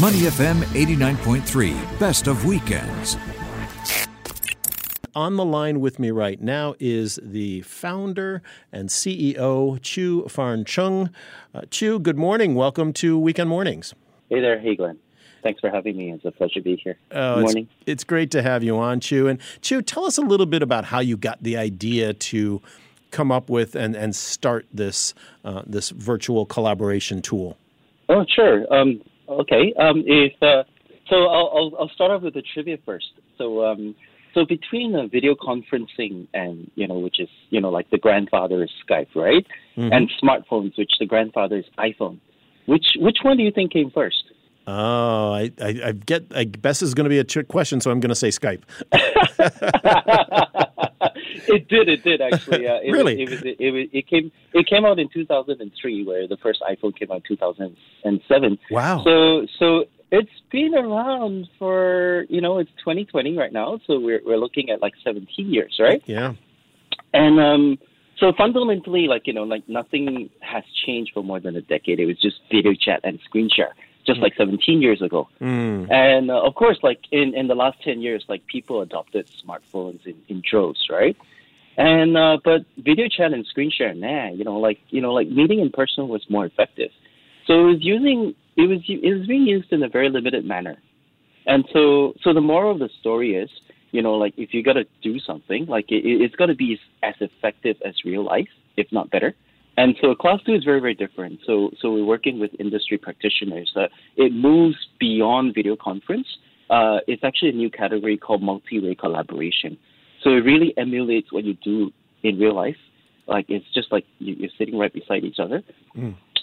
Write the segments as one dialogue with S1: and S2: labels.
S1: Money FM 89.3, best of weekends.
S2: On the line with me right now is the founder and CEO, Chu Farn Chung. Uh, Chu, good morning. Welcome to Weekend Mornings.
S3: Hey there. Hey, Glenn. Thanks for having me. It's a pleasure to be here.
S2: Oh,
S3: Good
S2: it's,
S3: morning.
S2: it's great to have you on, Chu. And Chu, tell us a little bit about how you got the idea to come up with and, and start this uh, this virtual collaboration tool.
S3: Oh, sure. Um, okay. Um, if uh, so, I'll, I'll I'll start off with the trivia first. So, um, so between uh, video conferencing and you know, which is you know, like the grandfather is Skype, right? And smartphones, which the grandfather is iPhone. Which which one do you think came first?
S2: Oh, I, I, I get. I guess is going to be a trick question, so I'm going to say Skype.
S3: it did. It did actually. Uh, it
S2: Really?
S3: Was, it, was, it, was, it came. It came out in 2003, where the first iPhone came out in 2007.
S2: Wow.
S3: So so it's been around for you know it's 2020 right now. So we're we're looking at like 17 years, right?
S2: yeah.
S3: And um, so fundamentally, like you know, like nothing has changed for more than a decade. It was just video chat and screen share, just like 17 years ago.
S2: Mm.
S3: And uh, of course, like in, in the last 10 years, like people adopted smartphones in, in droves, right? And uh, but video chat and screen share, nah, you know, like you know, like meeting in person was more effective. So it was using it was it was being used in a very limited manner. And so so the moral of the story is, you know, like if you got to do something, like it, it's got to be as effective as real life, if not better. And so ClassDo is very, very different. So, so we're working with industry practitioners. Uh, it moves beyond video conference. Uh, it's actually a new category called multi-way collaboration. So it really emulates what you do in real life. Like it's just like you, you're sitting right beside each other.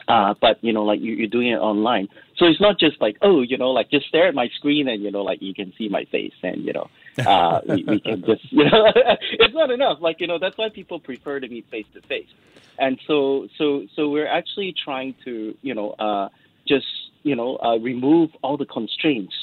S3: Uh, but you know, like you, you're doing it online. So it's not just like, oh, you know, like just stare at my screen and you know, like you can see my face and you know, uh, we, we can just, you know, it's not enough. Like you know, that's why people prefer to meet face to face. And so, so, so we're actually trying to, you know, uh, just you know, uh, remove all the constraints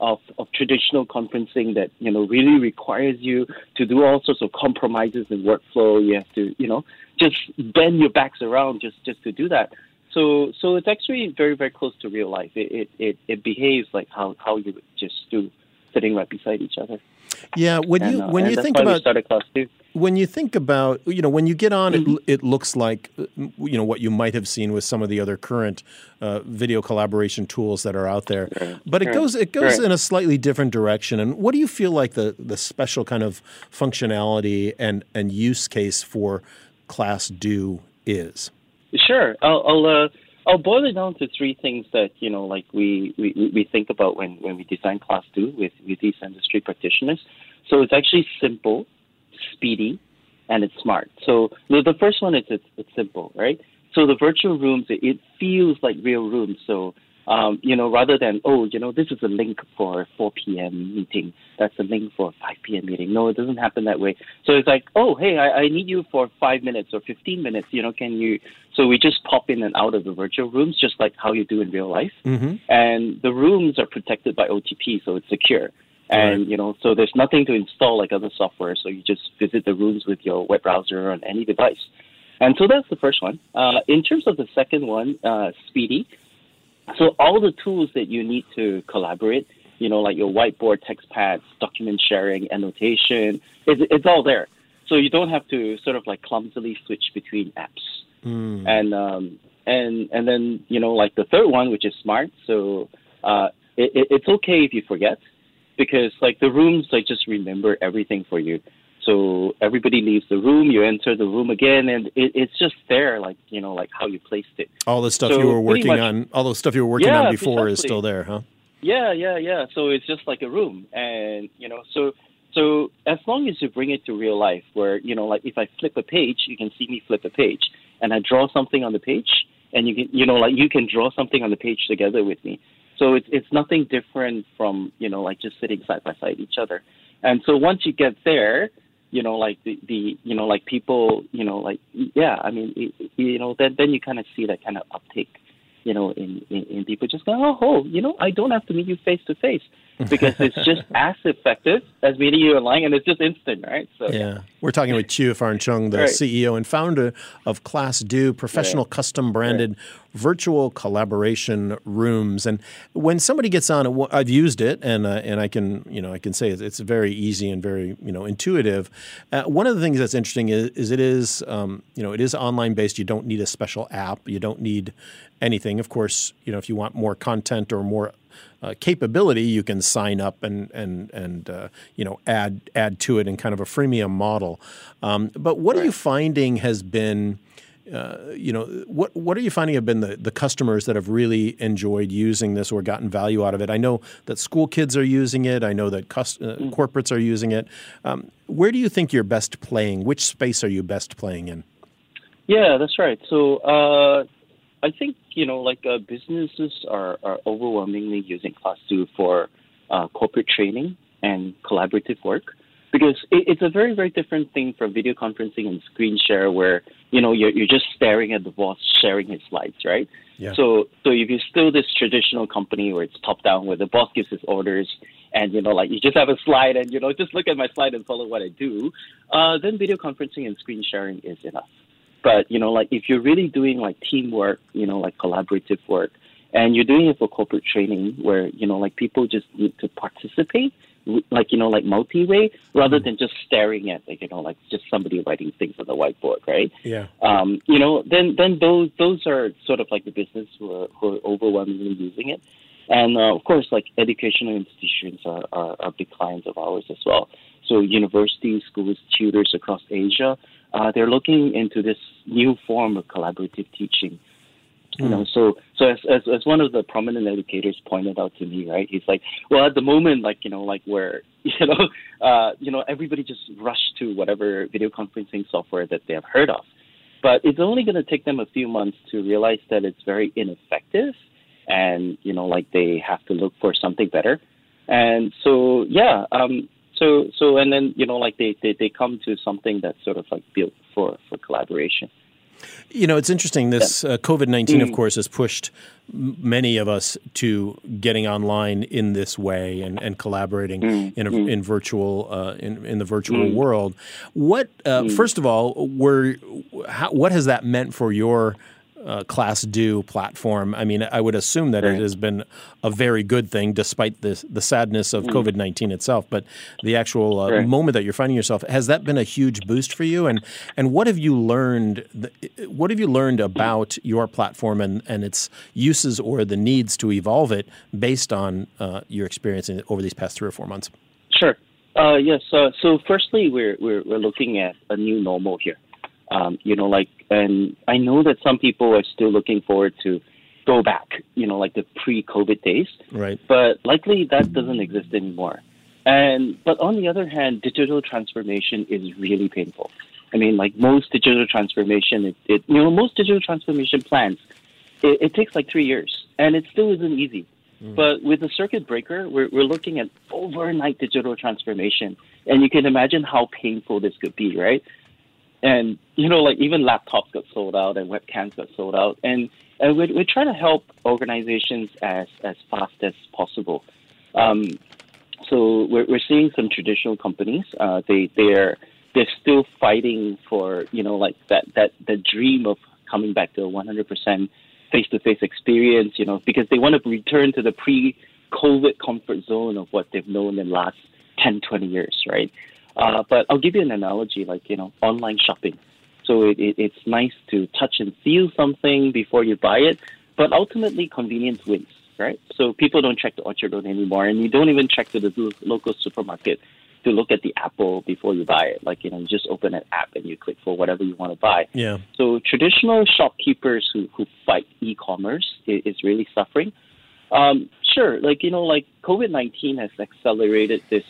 S3: of, of traditional conferencing that you know really requires you to do all sorts of compromises in workflow. You have to you know just bend your backs around just just to do that. So so it's actually very very close to real life. It it it, it behaves like how how you would just do sitting right beside each other.
S2: Yeah. When
S3: And,
S2: you
S3: uh,
S2: when you think about
S3: started class two.
S2: when you think about you know when you get on
S3: Mm-hmm.
S2: it, it looks like you know what you might have seen with some of the other current uh, video collaboration tools that are out there but it
S3: Right.
S2: goes it goes
S3: Right.
S2: in a slightly different direction and what do you feel like the the special kind of functionality and and use case for ClassDo is
S3: Sure. I'll I'll, uh, I'll boil it down to three things that you know, like we, we, we think about when, when we design class two with, with these industry practitioners. So it's actually simple, speedy, and it's smart. So the, first one is it's, it's simple, right? So the virtual rooms, it, it feels like real rooms. So um, you know, rather than oh, you know, this is a link for 4 p.m. meeting. That's a link for 5 p.m. meeting. No, it doesn't happen that way. So it's like, oh, hey, I, I need you for five minutes or 15 minutes. You know, can you? So we just pop in and out of the virtual rooms, just like how you do in real life.
S2: mm-hmm.
S3: And the rooms are protected by OTP, so it's secure. And
S2: Right.
S3: you know, so there's nothing to install like other software. So you just visit the rooms with your web browser on any device. And so that's the first one. Uh, in terms of the second one, uh, Speedy. So all the tools that you need to collaborate, you know, like your whiteboard, text pads, document sharing, annotation, it's, it's all there. So you don't have to sort of like clumsily switch between apps.
S2: Mm.
S3: And um, and and then you know, like the third one, which is smart. So uh, it, it, it's okay if you forget, because like the rooms like just remember everything for you. So everybody leaves the room, you enter the room again, and it, it's just there, like you know, like how you placed it.
S2: all the stuff
S3: So
S2: you were working
S3: much-
S2: on all the stuff you were working
S3: Yeah,
S2: on before is still there huh
S3: Yeah, yeah, yeah. So it's just like a room, and you know, so so as long as you bring it to real life, where you know, like if I flip a page, you can see me flip a page, and I draw something on the page, and you can, you know, like you can draw something on the page together with me. So it's it's nothing different from you know, like just sitting side by side each other. And so once you get there, you know, like the, the you know, like people, you know, like yeah, I mean, it, you know, then then you kind of see that kind of uptake you know, in, in, in people just go, oh, oh, you know, I don't have to meet you face to face. Because it's just as effective as meeting you online and it's just instant, right?
S2: So yeah, we're talking with Chiu Farn Chung, the right. CEO and founder of Class Do, professional custom branded right. virtual collaboration rooms. And when somebody gets on, I've used it, and uh, and I can you know I can say it's very easy and very you know intuitive. Uh, one of the things that's interesting is, is it is um, you know it is online based. You don't need a special app. You don't need anything. Of course, you know if you want more content or more uh, capability, you can sign up and and and uh, you know add add to it in kind of a freemium model. Um, but what right. are you finding has been uh, you know what what are you finding have been the, the customers that have really enjoyed using this or gotten value out of it? I know that school kids are using it. I know that cust- uh, mm. corporates are using it. Um, where do you think you're best playing? Which space are you best playing in?
S3: Yeah, that's right. So uh, I think you know, like uh, businesses are, are overwhelmingly using ClassDo for uh, corporate training and collaborative work because it, it's a very very different thing from video conferencing and screen share where you know you're, you're just staring at the boss sharing his slides right yeah. so so if you're still this traditional company where it's top down where the boss gives his orders and you know like you just have a slide and you know just look at my slide and follow what i do uh, then video conferencing and screen sharing is enough but you know, like if you're really doing like teamwork, you know, like collaborative work, and you're doing it for corporate training, where you know, like people just need to participate, like you know, like multi-way, rather mm-hmm. than just staring at like you know, like just somebody writing things on the whiteboard, right?
S2: Yeah.
S3: Um, you know, then then those those are sort of like the business who are, who are overwhelmingly using it. And uh, of course, like educational institutions are, are, are big clients of ours as well. So universities, schools, tutors across Asia uh, they're looking into this new form of collaborative teaching. You know, so so as, as as one of the prominent educators pointed out to me, right? He's like, well, at the moment, like you know, like where you know, uh, you know, everybody just rush to whatever video conferencing software that they have heard of, but it's only going to take them a few months to realize that it's very ineffective, and you know, like they have to look for something better. And so, yeah, um, so so and then you know like they, they, they come to something that's sort of like built for for collaboration
S2: you know, it's interesting. This uh, COVID 19, mm. of course, has pushed many of us to getting online in this way and, and collaborating mm. in, a, mm. in virtual uh, in, in the virtual mm. world. What, uh, mm. first of all, were how, what has that meant for your uh, Class Do platform. I mean, I would assume that right. it has been a very good thing, despite the the sadness of mm. COVID nineteen itself. But the actual uh, right. moment that you're finding yourself has that been a huge boost for you? And and what have you learned? What have you learned about your platform and and its uses or the needs to evolve it based on uh, your experience in, over these past three or four months?
S3: Sure. Uh, yes. Uh, so, firstly, we're, we're we're looking at a new normal here. Um, you know, like, and I know that some people are still looking forward to go back, you know, like the pre-COVID days.
S2: Right.
S3: But likely that doesn't exist anymore. And but on the other hand, digital transformation is really painful. I mean, like most digital transformation, it, it you know, most digital transformation plans, it, it takes like three years, and it still isn't easy. Mm. But with the circuit breaker, we're, we're looking at overnight digital transformation. And you can imagine how painful this could be, right? And you know, like even laptops got sold out and webcams got sold out, and and we're, we're trying to help organizations as as fast as possible. Um, so we're we're seeing some traditional companies. Uh, they they're they're still fighting for you know like that that the dream of coming back to a 100% face-to-face experience. You know because they want to return to the pre-COVID comfort zone of what they've known in the last 10, 20 years, right? Uh, but I'll give you an analogy, like you know, online shopping. So it, it, it's nice to touch and feel something before you buy it, but ultimately convenience wins, right? So people don't check the Orchard Road anymore, and you don't even check to the local supermarket to look at the apple before you buy it. Like you know, you just open an app and you click for whatever you want to buy.
S2: Yeah.
S3: So traditional shopkeepers who who fight e-commerce is, is really suffering. Um, sure, like you know, like COVID nineteen has accelerated this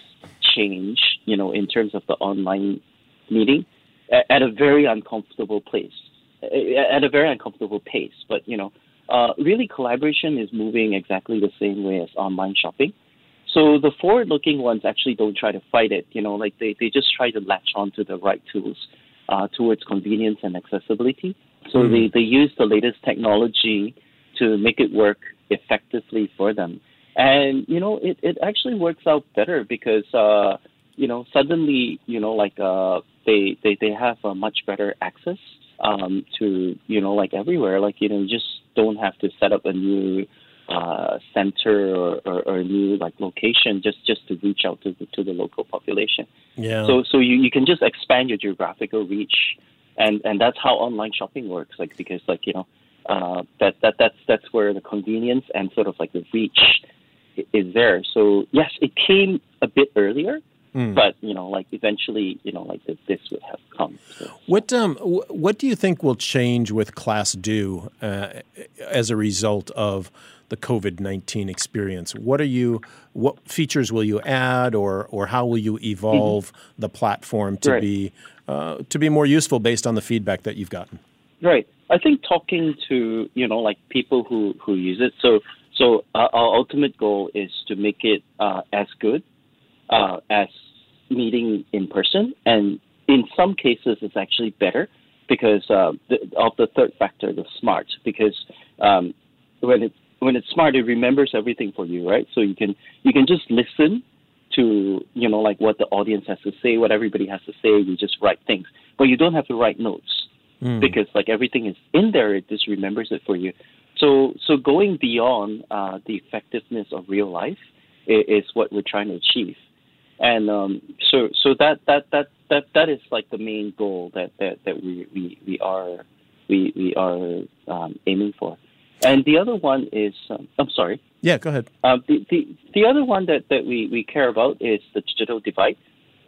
S3: change, you know, in terms of the online meeting at, a very uncomfortable place, at a very uncomfortable pace. But, you know, uh, really collaboration is moving exactly the same way as online shopping. So the forward-looking ones actually don't try to fight it. You know, like they, they just try to latch onto the right tools uh, towards convenience and accessibility. So mm. they, they use the latest technology to make it work effectively for them. and you know it, it actually works out better because uh, you know suddenly you know like uh, they they they have a much better access um, to you know like everywhere like you know you just don't have to set up a new uh, center or, or, or, a new like location just just to reach out to the, to the local population.
S2: Yeah.
S3: So so you, you can just expand your geographical reach, and and that's how online shopping works. Like because like you know uh, that that that's that's where the convenience and sort of like the reach is there. So yes, it came a bit earlier, Mm. But you know, like eventually, you know, like this, this would have come. So.
S2: What um, what do you think will change with Class Do uh, as a result of the COVID nineteen experience? What are you? What features will you add, or or how will you evolve mm-hmm. the platform to right. be uh, to be more useful based on the feedback that you've gotten?
S3: Right. I think talking to you know like people who who use it. So so uh, our ultimate goal is to make it uh, as good uh, as meeting in person, and in some cases, it's actually better because uh, the, of the third factor, the smart. Because um, when it when it's smart, it remembers everything for you, right? So you can you can just listen to you know like what the audience has to say, what everybody has to say. You just write things, but you don't have to write notes mm. because like everything is in there. It just remembers it for you. So so going beyond uh, the effectiveness of real life is, is what we're trying to achieve and um, so so that that that that that is like the main goal that that, that we, we we are we we are um, aiming for. And the other one is um, I'm sorry.
S2: Yeah, go ahead.
S3: Uh, the, the the other one that, that we, we care about is the digital divide.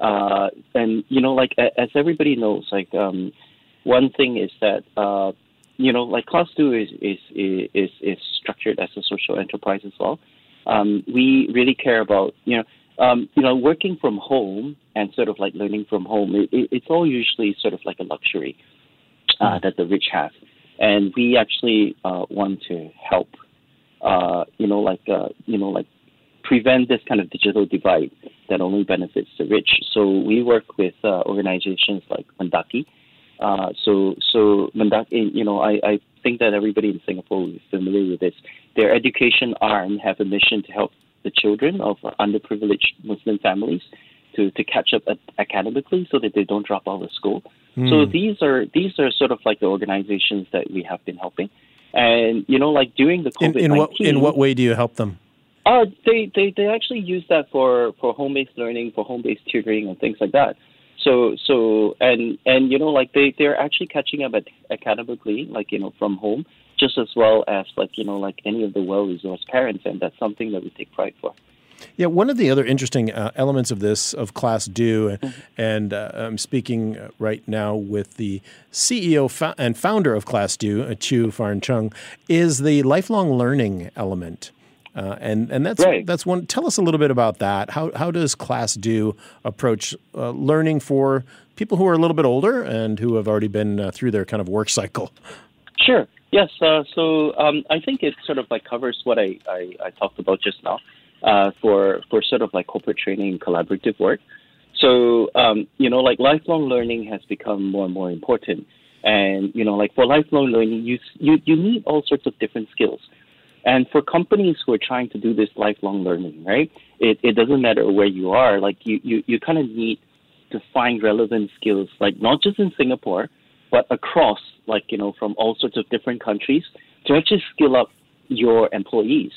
S3: Uh, and you know, like as everybody knows, like um, one thing is that uh, you know, like Class Do is is is is structured as a social enterprise as well. Um, we really care about you know um, you know, working from home and sort of like learning from home, it, it, it's all usually sort of like a luxury uh, mm. that the rich have. And we actually uh, want to help, uh, you know, like, uh, you know, like prevent this kind of digital divide that only benefits the rich. So we work with uh, organizations like Mendaki. Uh, so, so Mendaki, you know, I, I think that everybody in Singapore is familiar with this. Their education arm have a mission to help the children of underprivileged Muslim families to, to catch up academically so that they don't drop out of school. Mm. So these are these are sort of like the organizations that we have been helping. And you know, like during the COVID
S2: in, in what in what way do you help them?
S3: Uh, they, they they actually use that for, for home based learning, for home based tutoring and things like that. So so and and you know like they they're actually catching up at, academically, like you know from home just as well as like you know like any of the well-resourced parents, and that's something that we take pride for.
S2: Yeah, one of the other interesting uh, elements of this of Class Do, mm-hmm. and uh, I'm speaking uh, right now with the CEO fo- and founder of Class Do, uh, Chew Farn Chung, is the lifelong learning element. Uh, and and that's
S3: right.
S2: that's one. Tell us a little bit about that. How how does Class Do approach uh, learning for people who are a little bit older and who have already been uh, through their kind of work cycle?
S3: Sure. Yes. Uh, so um, I think it sort of like covers what I, I, I talked about just now uh, for for sort of like corporate training and collaborative work. So um, you know, like lifelong learning has become more and more important, and you know, like for lifelong learning, you you you need all sorts of different skills. And for companies who are trying to do this lifelong learning, right? It it doesn't matter where you are. Like you you you kind of need to find relevant skills, like not just in Singapore, but across, like, you know, from all sorts of different countries to actually skill up your employees.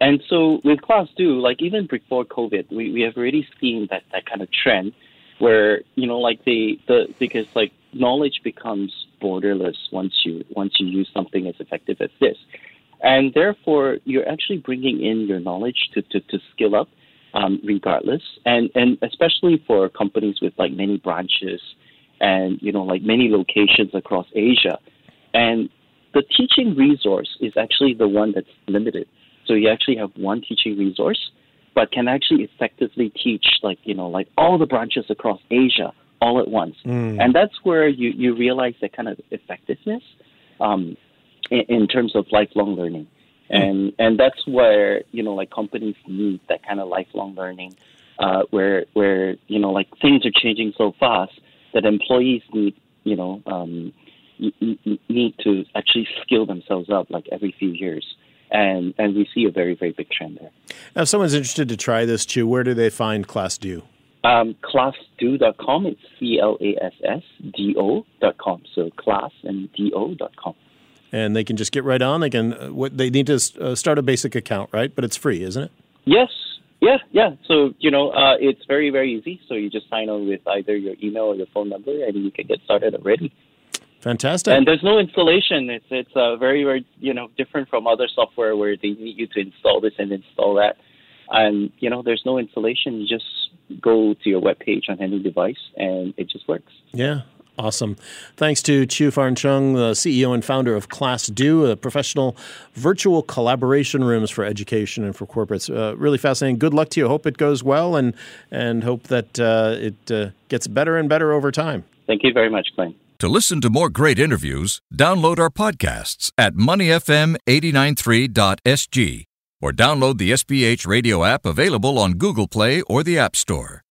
S3: And so with Class Do, like even before COVID, we, we have already seen that, that kind of trend where, you know, like the, the because like knowledge becomes borderless once you once you use something as effective as this. And therefore you're actually bringing in your knowledge to, to, to skill up um, regardless. And and especially for companies with like many branches and you know like many locations across Asia. And the teaching resource is actually the one that's limited. So you actually have one teaching resource, but can actually effectively teach like you know like all the branches across Asia all at once. Mm. And that's where you you realize that kind of effectiveness um, in, in terms of lifelong learning. Mm. And and that's where you know like companies need that kind of lifelong learning, uh, where where you know like things are changing so fast that employees need, you know, um, need to actually skill themselves up like every few years. and and we see a very very big trend there.
S2: Now, if someone's interested to try this, Chew, where do they find ClassDo?
S3: Um, classdo.com. It's C L A S S D O.com. So class and D O.com.
S2: And they can just get right on. They can. Uh, what they need to uh, start a basic account, right? But it's free, isn't it?
S3: Yes. Yeah, yeah. So you know, uh, it's very, very easy. So you just sign on with either your email or your phone number, and you can get started already.
S2: Fantastic.
S3: And there's no installation. It's it's uh, very, very you know different from other software where they need you to install this and install that. And you know, there's no installation. You just go to your web page on any device, and it just works.
S2: Yeah, Awesome. Thanks to Chew Farn Chung, the CEO and founder of ClassDo, a professional virtual collaboration rooms for education and for corporates. Uh, really fascinating. Good luck to you. Hope it goes well and, and hope that uh, it uh, gets better and better over time.
S3: Thank you very much, Glenn.
S1: To listen to more great interviews, download our podcasts at moneyfm893.sg or download the SPH radio app available on Google Play or the App Store.